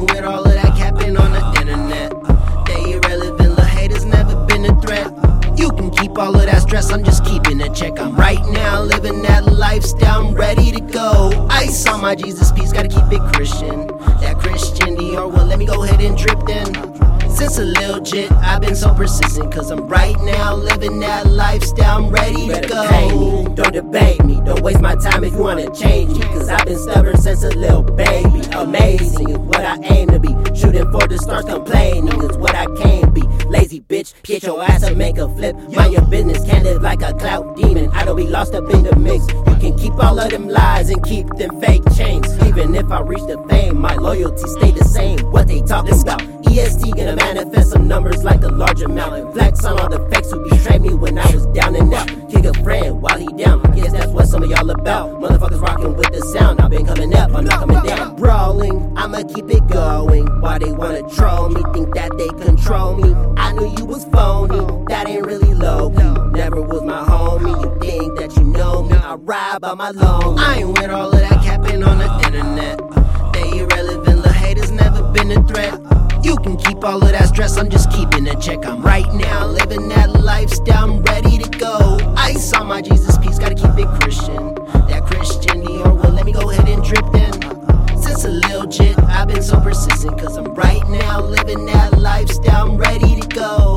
With all of that capping on the internet, they irrelevant. The haters never been a threat. You can keep all of that stress, I'm just keeping a check. I'm right now living that lifestyle, I'm ready to go. Ice on my Jesus piece, gotta keep it Christian. That Christian Dior, well, let me go ahead and drip then. Since a little jit, I've been so persistent, cause I'm right now living that lifestyle, I'm ready to go. Pay me, don't debate me, don't waste my time if you wanna change me, cause I've been stubborn since a little baby. Amazing, the stars, complaining is what I can be. Lazy bitch, get your ass up, make a flip. Mind your business, can't live like a clout demon. I don't be lost up in the mix. You can keep all of them lies and keep them fake chains. Even if I reach the fame, my loyalty stay the same. What they talking about? EST gonna manifest some numbers like a large amount. And flex on all the fakes who betrayed me when I was down and out. Kick a friend while he down. Guess that's what some of y'all about. Sound. I've been coming up, I'm not coming down. Brawling, I'ma keep it going. Why they wanna troll me? Think that they control me. I knew you was phony. That ain't really low. Never was my homie. You think that you know me? I ride by my loan. I ain't with all of that capping on the internet. They irrelevant, little haters never been a threat. You can keep all of that stress, I'm just keeping a check. I'm right now living that lifestyle, I'm ready to go. Ice on my Jesus hours cause I'm right now living that lifestyle. I'm ready to go.